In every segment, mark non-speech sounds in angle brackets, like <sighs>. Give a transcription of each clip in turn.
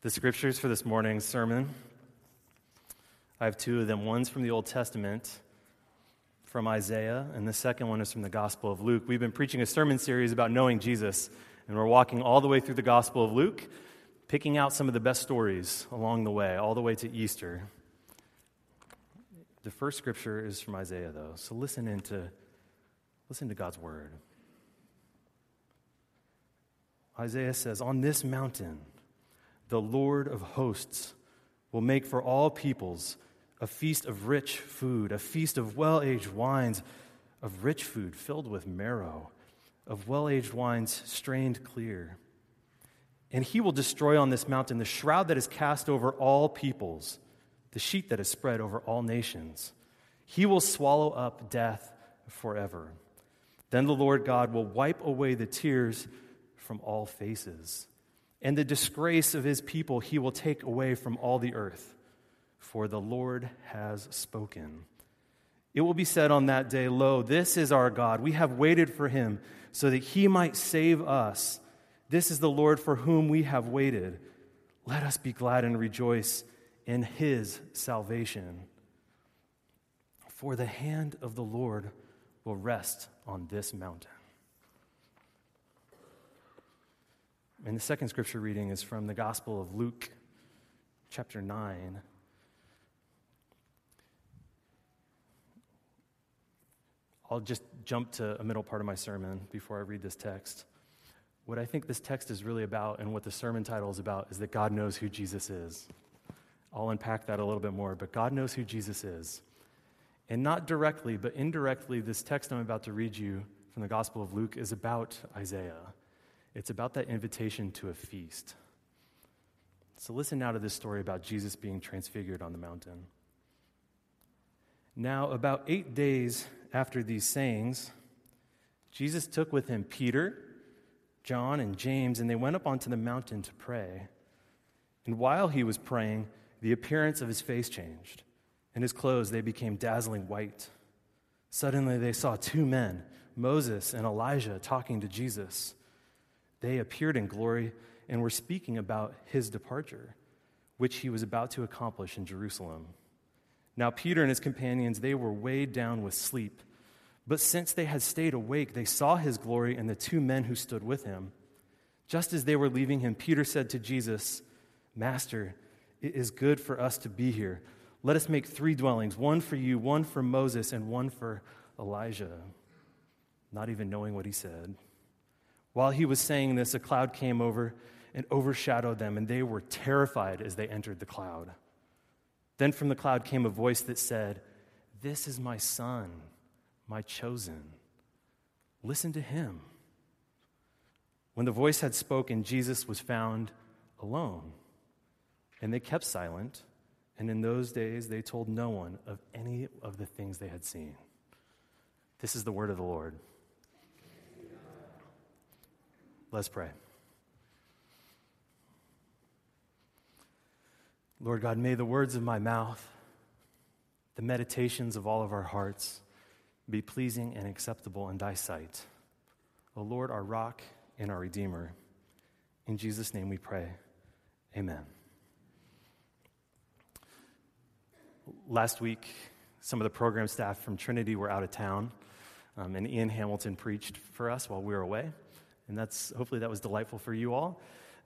The scriptures for this morning's sermon, I have two of them. One's from the Old Testament, from Isaiah, and the second one is from the Gospel of Luke. We've been preaching a sermon series about knowing Jesus, and we're walking all the way through the Gospel of Luke, picking out some of the best stories along the way, all the way to Easter. The first scripture is from Isaiah, though, so listen into listen to God's word. Isaiah says, On this mountain, the Lord of hosts will make for all peoples a feast of rich food, a feast of well aged wines, of rich food filled with marrow, of well aged wines strained clear. And he will destroy on this mountain the shroud that is cast over all peoples, the sheet that is spread over all nations. He will swallow up death forever. Then the Lord God will wipe away the tears from all faces and the disgrace of his people he will take away from all the earth, for the Lord has spoken. It will be said on that day, Lo, this is our God. We have waited for him so that he might save us. This is the Lord for whom we have waited. Let us be glad and rejoice in his salvation. For the hand of the Lord will rest on this mountain. And the second scripture reading is from the Gospel of Luke, chapter 9. I'll just jump to a middle part of my sermon before I read this text. What I think this text is really about and what the sermon title is about is that God knows who Jesus is. I'll unpack that a little bit more, but God knows who Jesus is. And not directly, but indirectly, this text I'm about to read you from the Gospel of Luke is about Isaiah. It's about that invitation to a feast. So listen now to this story about Jesus being transfigured on the mountain. Now, about eight days after these sayings, Jesus took with him Peter, John, and James, and they went up onto the mountain to pray. And while he was praying, the appearance of his face changed, and his clothes they became dazzling white. Suddenly they saw two men, Moses and Elijah, talking to Jesus. They appeared in glory and were speaking about his departure, which he was about to accomplish in Jerusalem. Now, Peter and his companions, they were weighed down with sleep. But since they had stayed awake, they saw his glory and the two men who stood with him. Just as they were leaving him, Peter said to Jesus, Master, it is good for us to be here. Let us make three dwellings one for you, one for Moses, and one for Elijah. Not even knowing what he said. While he was saying this, a cloud came over and overshadowed them, and they were terrified as they entered the cloud. Then from the cloud came a voice that said, This is my son, my chosen. Listen to him. When the voice had spoken, Jesus was found alone. And they kept silent, and in those days they told no one of any of the things they had seen. This is the word of the Lord. Let's pray. Lord God, may the words of my mouth, the meditations of all of our hearts, be pleasing and acceptable in thy sight. O Lord, our rock and our redeemer. In Jesus' name we pray. Amen. Last week, some of the program staff from Trinity were out of town, um, and Ian Hamilton preached for us while we were away and that's hopefully that was delightful for you all.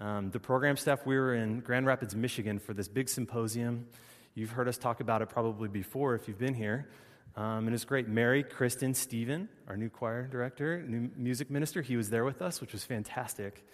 Um, the program staff, we were in Grand Rapids, Michigan for this big symposium. You've heard us talk about it probably before if you've been here. Um, and it's great. Mary, Kristen, Stephen, our new choir director, new music minister, he was there with us, which was fantastic.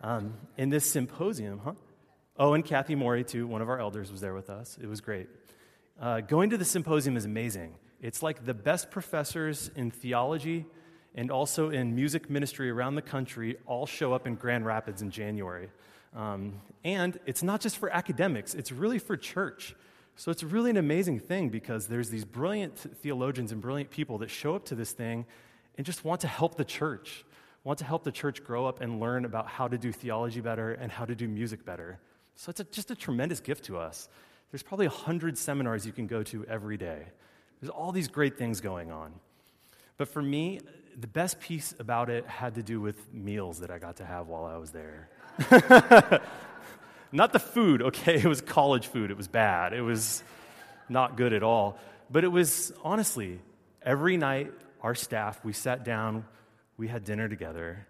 Um, in this symposium, huh? Oh, and Kathy Morey, too, one of our elders, was there with us. It was great. Uh, going to the symposium is amazing. It's like the best professors in theology, and also in music ministry around the country all show up in Grand Rapids in January. Um, and it's not just for academics, it's really for church. So it's really an amazing thing because there's these brilliant theologians and brilliant people that show up to this thing and just want to help the church, want to help the church grow up and learn about how to do theology better and how to do music better. So it's a, just a tremendous gift to us. There's probably a hundred seminars you can go to every day. There's all these great things going on. But for me, the best piece about it had to do with meals that I got to have while I was there. <laughs> Not the food, okay? It was college food. It was bad. It was not good at all. But it was honestly, every night, our staff, we sat down, we had dinner together.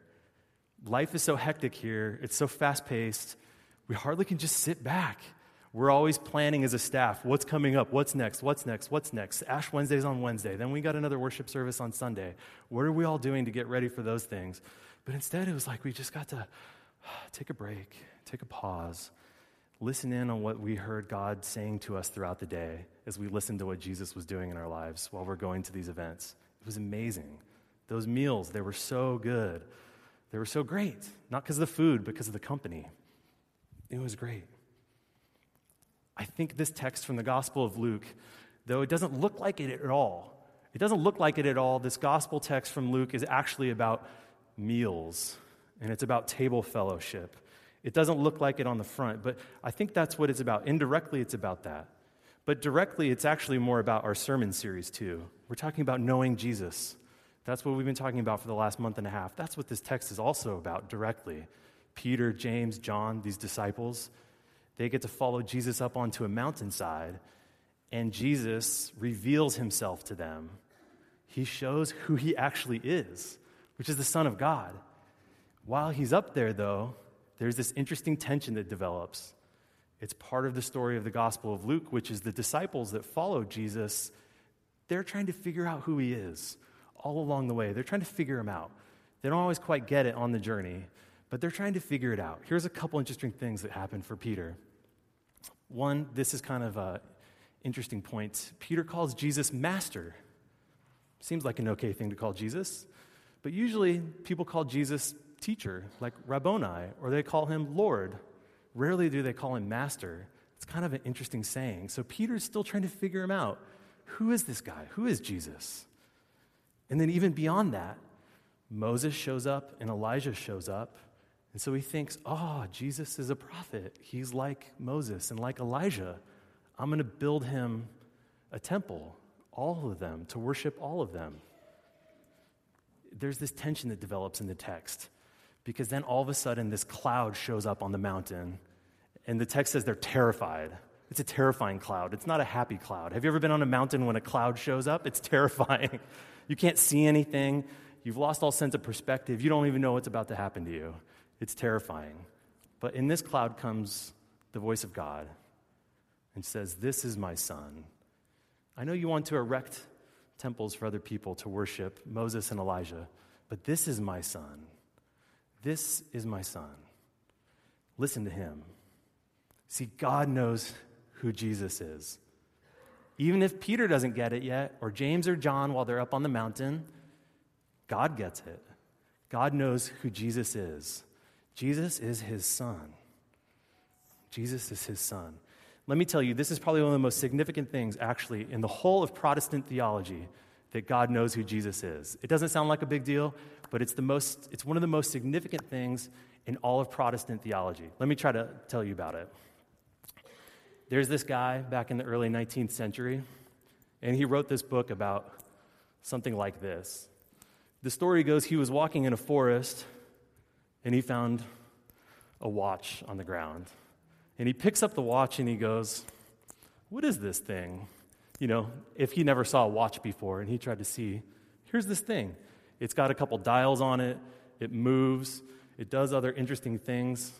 Life is so hectic here, it's so fast paced, we hardly can just sit back. We're always planning as a staff what's coming up, what's next, what's next, what's next. Ash Wednesday's on Wednesday. Then we got another worship service on Sunday. What are we all doing to get ready for those things? But instead, it was like we just got to <sighs> take a break, take a pause, listen in on what we heard God saying to us throughout the day as we listened to what Jesus was doing in our lives while we're going to these events. It was amazing. Those meals, they were so good. They were so great. Not because of the food, but because of the company. It was great. I think this text from the Gospel of Luke, though it doesn't look like it at all, it doesn't look like it at all. This gospel text from Luke is actually about meals and it's about table fellowship. It doesn't look like it on the front, but I think that's what it's about. Indirectly, it's about that. But directly, it's actually more about our sermon series, too. We're talking about knowing Jesus. That's what we've been talking about for the last month and a half. That's what this text is also about directly. Peter, James, John, these disciples, they get to follow Jesus up onto a mountainside, and Jesus reveals himself to them. He shows who he actually is, which is the Son of God. While he's up there, though, there's this interesting tension that develops. It's part of the story of the Gospel of Luke, which is the disciples that follow Jesus, they're trying to figure out who he is all along the way. They're trying to figure him out. They don't always quite get it on the journey, but they're trying to figure it out. Here's a couple interesting things that happen for Peter. One, this is kind of an interesting point. Peter calls Jesus master. Seems like an okay thing to call Jesus, but usually people call Jesus teacher, like Rabboni, or they call him Lord. Rarely do they call him master. It's kind of an interesting saying. So Peter's still trying to figure him out. Who is this guy? Who is Jesus? And then, even beyond that, Moses shows up and Elijah shows up. And so he thinks, oh, Jesus is a prophet. He's like Moses and like Elijah. I'm going to build him a temple, all of them, to worship all of them. There's this tension that develops in the text because then all of a sudden this cloud shows up on the mountain, and the text says they're terrified. It's a terrifying cloud. It's not a happy cloud. Have you ever been on a mountain when a cloud shows up? It's <laughs> terrifying. you can't see anything. You've lost all sense of perspective. You don't even know what's about to happen to you. It's terrifying. But in this cloud comes the voice of God and says, This is my son. I know you want to erect temples for other people to worship Moses and Elijah, but this is my son. This is my son. Listen to him. See, God knows who Jesus is. Even if Peter doesn't get it yet, or James or John while they're up on the mountain, God gets it. God knows who Jesus is. Jesus is his son. Jesus is his son. Let me tell you, this is probably one of the most significant things, actually, in the whole of Protestant theology that God knows who Jesus is. It doesn't sound like a big deal, but it's, the most, it's one of the most significant things in all of Protestant theology. Let me try to tell you about it. There's this guy back in the early 19th century, and he wrote this book about something like this. The story goes he was walking in a forest, and he found a watch on the ground. And he picks up the watch and he goes, What is this thing? You know, if he never saw a watch before and he tried to see, here's this thing. It's got a couple dials on it, it moves, it does other interesting things.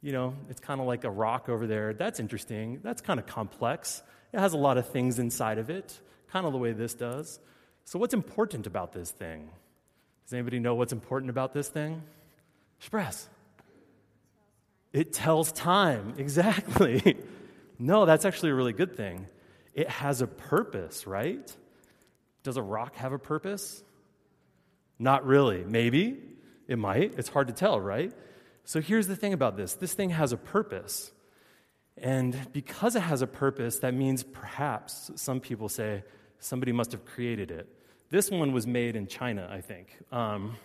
You know, it's kind of like a rock over there. That's interesting. That's kind of complex. It has a lot of things inside of it, kind of the way this does. So, what's important about this thing? Does anybody know what's important about this thing? Express. It tells time, <laughs> exactly. no, that's actually a really good thing. It has a purpose, right? Does a rock have a purpose? Not really. Maybe. It might. It's hard to tell, right? So here's the thing about this this thing has a purpose. And because it has a purpose, that means perhaps some people say somebody must have created it. This one was made in China, I think. Um,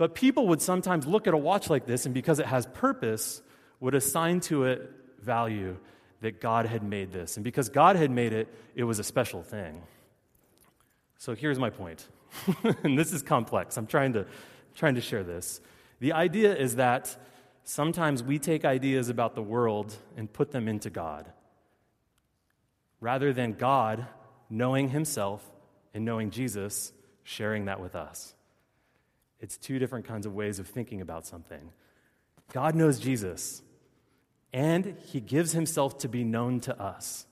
but people would sometimes look at a watch like this, and because it has purpose, would assign to it value that God had made this. And because God had made it, it was a special thing. So here's my point. <laughs> and this is complex. I'm trying to, trying to share this. The idea is that sometimes we take ideas about the world and put them into God, rather than God knowing Himself and knowing Jesus, sharing that with us. It's two different kinds of ways of thinking about something. God knows Jesus, and He gives Himself to be known to us.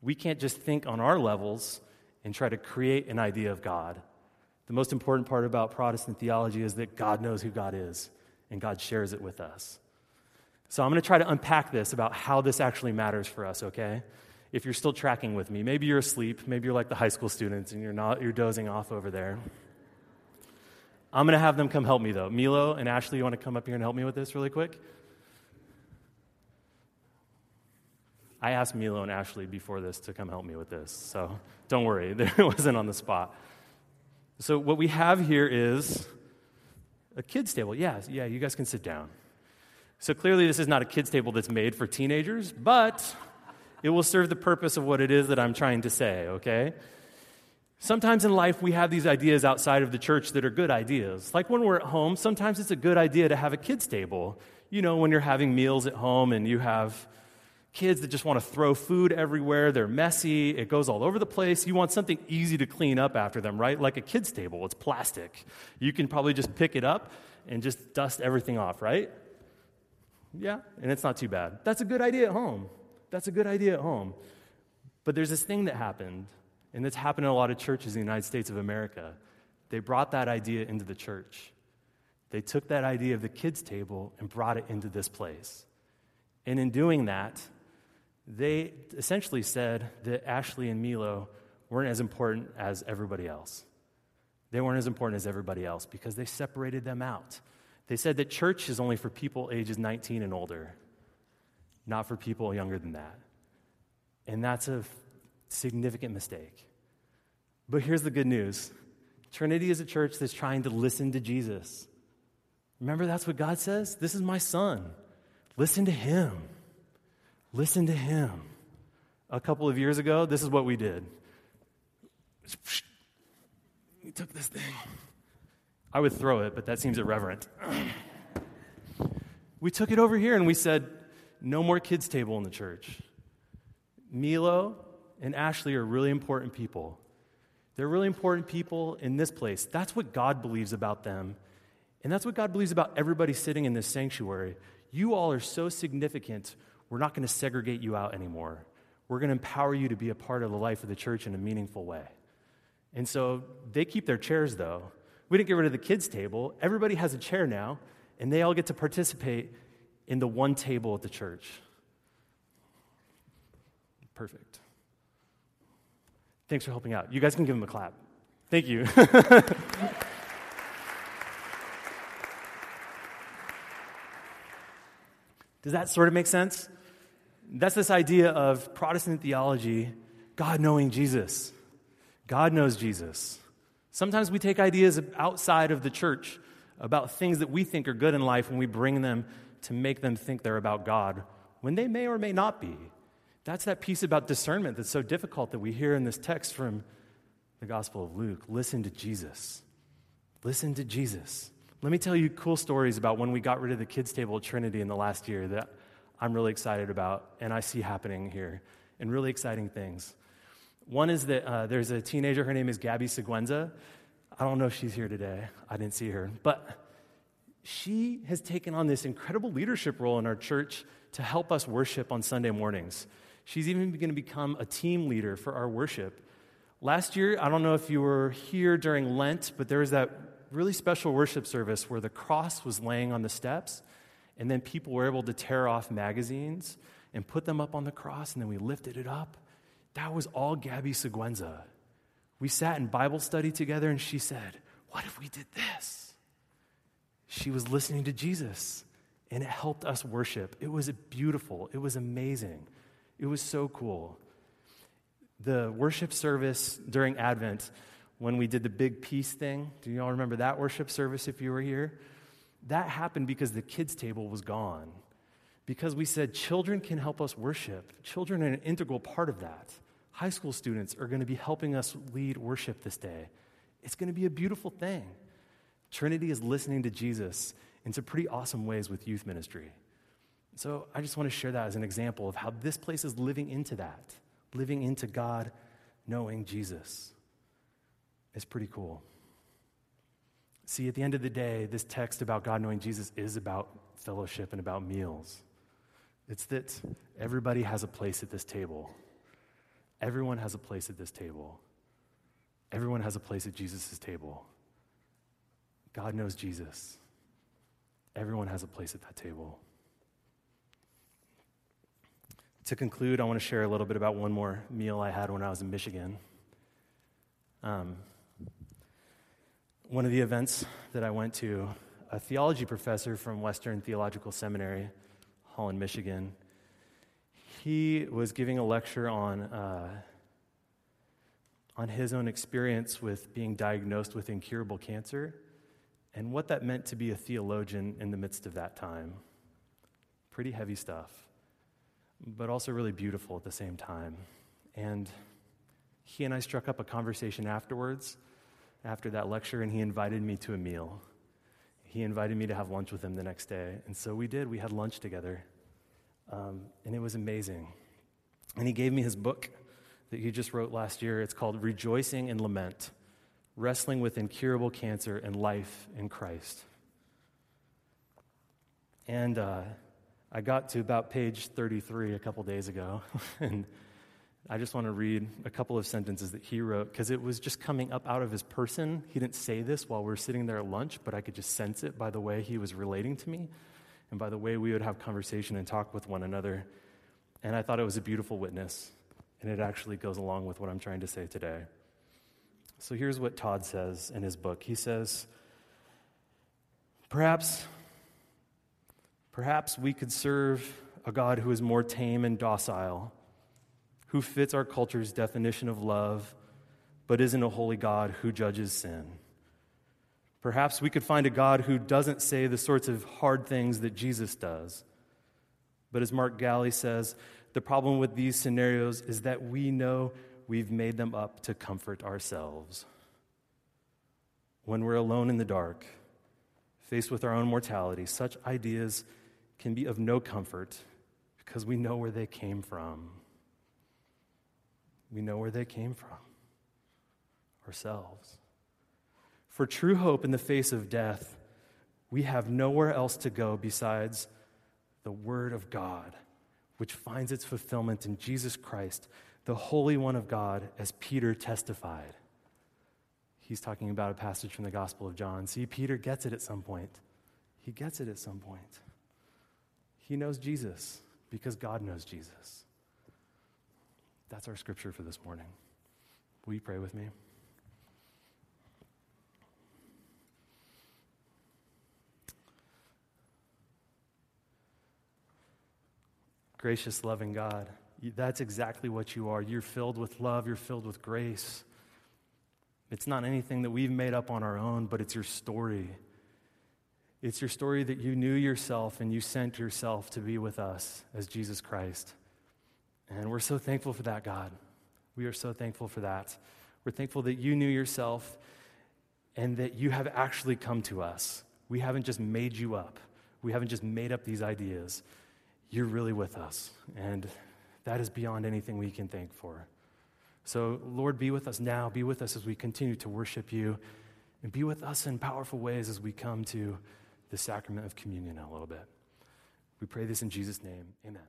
We can't just think on our levels and try to create an idea of God. The most important part about Protestant theology is that God knows who God is, and God shares it with us. So I'm going to try to unpack this about how this actually matters for us, okay? If you're still tracking with me, maybe you're asleep, maybe you're like the high school students and you're not you're dozing off over there. I'm going to have them come help me though. Milo and Ashley, you want to come up here and help me with this really quick? I asked Milo and Ashley before this to come help me with this, so don't worry, <laughs> it wasn't on the spot. So, what we have here is a kids' table. Yeah, yeah, you guys can sit down. So, clearly, this is not a kids' table that's made for teenagers, but it will serve the purpose of what it is that I'm trying to say, okay? Sometimes in life, we have these ideas outside of the church that are good ideas. Like when we're at home, sometimes it's a good idea to have a kids' table. You know, when you're having meals at home and you have kids that just want to throw food everywhere. They're messy. It goes all over the place. You want something easy to clean up after them, right? Like a kid's table. It's plastic. You can probably just pick it up and just dust everything off, right? Yeah, and it's not too bad. That's a good idea at home. That's a good idea at home. But there's this thing that happened, and it's happened in a lot of churches in the United States of America. They brought that idea into the church. They took that idea of the kids' table and brought it into this place. And in doing that, they essentially said that Ashley and Milo weren't as important as everybody else. They weren't as important as everybody else because they separated them out. They said that church is only for people ages 19 and older, not for people younger than that. And that's a significant mistake. But here's the good news Trinity is a church that's trying to listen to Jesus. Remember, that's what God says? This is my son. Listen to him. Listen to him. A couple of years ago, this is what we did. We took this thing. I would throw it, but that seems irreverent. we took it over here and we said, no more kids' table in the church. Milo and Ashley are really important people. They're really important people in this place. That's what God believes about them. And that's what God believes about everybody sitting in this sanctuary. You all are so significant we're not going to segregate you out anymore. We're going to empower you to be a part of the life of the church in a meaningful way. And so they keep their chairs, though. We didn't get rid of the kids' table. Everybody has a chair now, and they all get to participate in the one table at the church. Perfect. Thanks for helping out. You guys can give them a clap. Thank you. <laughs> Does that sort of make sense? That's this idea of Protestant theology, God knowing Jesus. God knows Jesus. Sometimes we take ideas outside of the church about things that we think are good in life and we bring them to make them think they're about God when they may or may not be. That's that piece about discernment that's so difficult that we hear in this text from the Gospel of Luke. Listen to Jesus. Listen to Jesus. Let me tell you cool stories about when we got rid of the kids' table at Trinity in the last year that I'm really excited about and I see happening here, and really exciting things. One is that uh, there's a teenager, her name is Gabby Seguenza. I don't know if she's here today, I didn't see her, but she has taken on this incredible leadership role in our church to help us worship on Sunday mornings. She's even going to become a team leader for our worship. Last year, I don't know if you were here during Lent, but there was that really special worship service where the cross was laying on the steps and then people were able to tear off magazines and put them up on the cross, and then we lifted it up. That was all Gabby Seguenza. We sat in Bible study together, and she said, What if we did this? She was listening to Jesus, and it helped us worship. It was beautiful, it was amazing, it was so cool. The worship service during Advent, when we did the big peace thing, do you all remember that worship service if you were here? that happened because the kids' table was gone. Because we said children can help us worship. Children are an integral part of that. High school students are going to be helping us lead worship this day. It's going to be a beautiful thing. Trinity is listening to Jesus, in some pretty awesome ways with youth ministry. So I just want to share that as an example of how this place is living into that, living into God, knowing Jesus. It's pretty cool. See, at the end of the day, this text about God knowing Jesus is about fellowship and about meals. It's that everybody has a place at this table. Everyone has a place at this table. Everyone has a place at Jesus' table. God knows Jesus. Everyone has a place at that table. To conclude, I want to share a little bit about one more meal I had when I was in Michigan. Um, one of the events that I went to, a theology professor from Western Theological Seminary, Holland, Michigan, he was giving a lecture on, uh, on his own experience with being diagnosed with incurable cancer and what that meant to be a theologian in the midst of that time. Pretty heavy stuff but also really beautiful at the same time. And he and I struck up a conversation afterwards, after that lecture, and he invited me to a meal. He invited me to have lunch with him the next day. And so we did. We had lunch together. Um, and it was amazing. And he gave me his book that he just wrote last year. It's called Rejoicing in Lament Wrestling with Incurable Cancer and Life in Christ. And uh, I got to about page 33 a couple days ago, <laughs> and I just want to read a couple of sentences that he wrote because it was just coming up out of his person. He didn't say this while we were sitting there at lunch, but I could just sense it by the way he was relating to me and by the way we would have conversation and talk with one another. And I thought it was a beautiful witness, and it actually goes along with what I'm trying to say today. So here's what Todd says in his book. He says, Perhaps Perhaps we could serve a God who is more tame and docile, who fits our culture's definition of love, but isn't a holy God who judges sin. Perhaps we could find a God who doesn't say the sorts of hard things that Jesus does. But as Mark Galli says, the problem with these scenarios is that we know we've made them up to comfort ourselves. When we're alone in the dark, faced with our own mortality, such ideas can be of no comfort because we know where they came from. We know where they came from ourselves. For true hope in the face of death, we have nowhere else to go besides the Word of God, which finds its fulfillment in Jesus Christ, the Holy One of God, as Peter testified. He's talking about a passage from the Gospel of John. See, Peter gets it at some point. He gets it at some point. He knows Jesus because God knows Jesus. That's our scripture for this morning. Will you pray with me? Gracious, loving God, that's exactly what you are. You're filled with love, you're filled with grace. It's not anything that we've made up on our own, but it's your story. It's your story that you knew yourself and you sent yourself to be with us as Jesus Christ. And we're so thankful for that, God. We are so thankful for that. We're thankful that you knew yourself and that you have actually come to us. We haven't just made you up, we haven't just made up these ideas. You're really with us. And that is beyond anything we can thank for. So, Lord, be with us now. Be with us as we continue to worship you. And be with us in powerful ways as we come to the sacrament of communion in a little bit. We pray this in Jesus' name. Amen.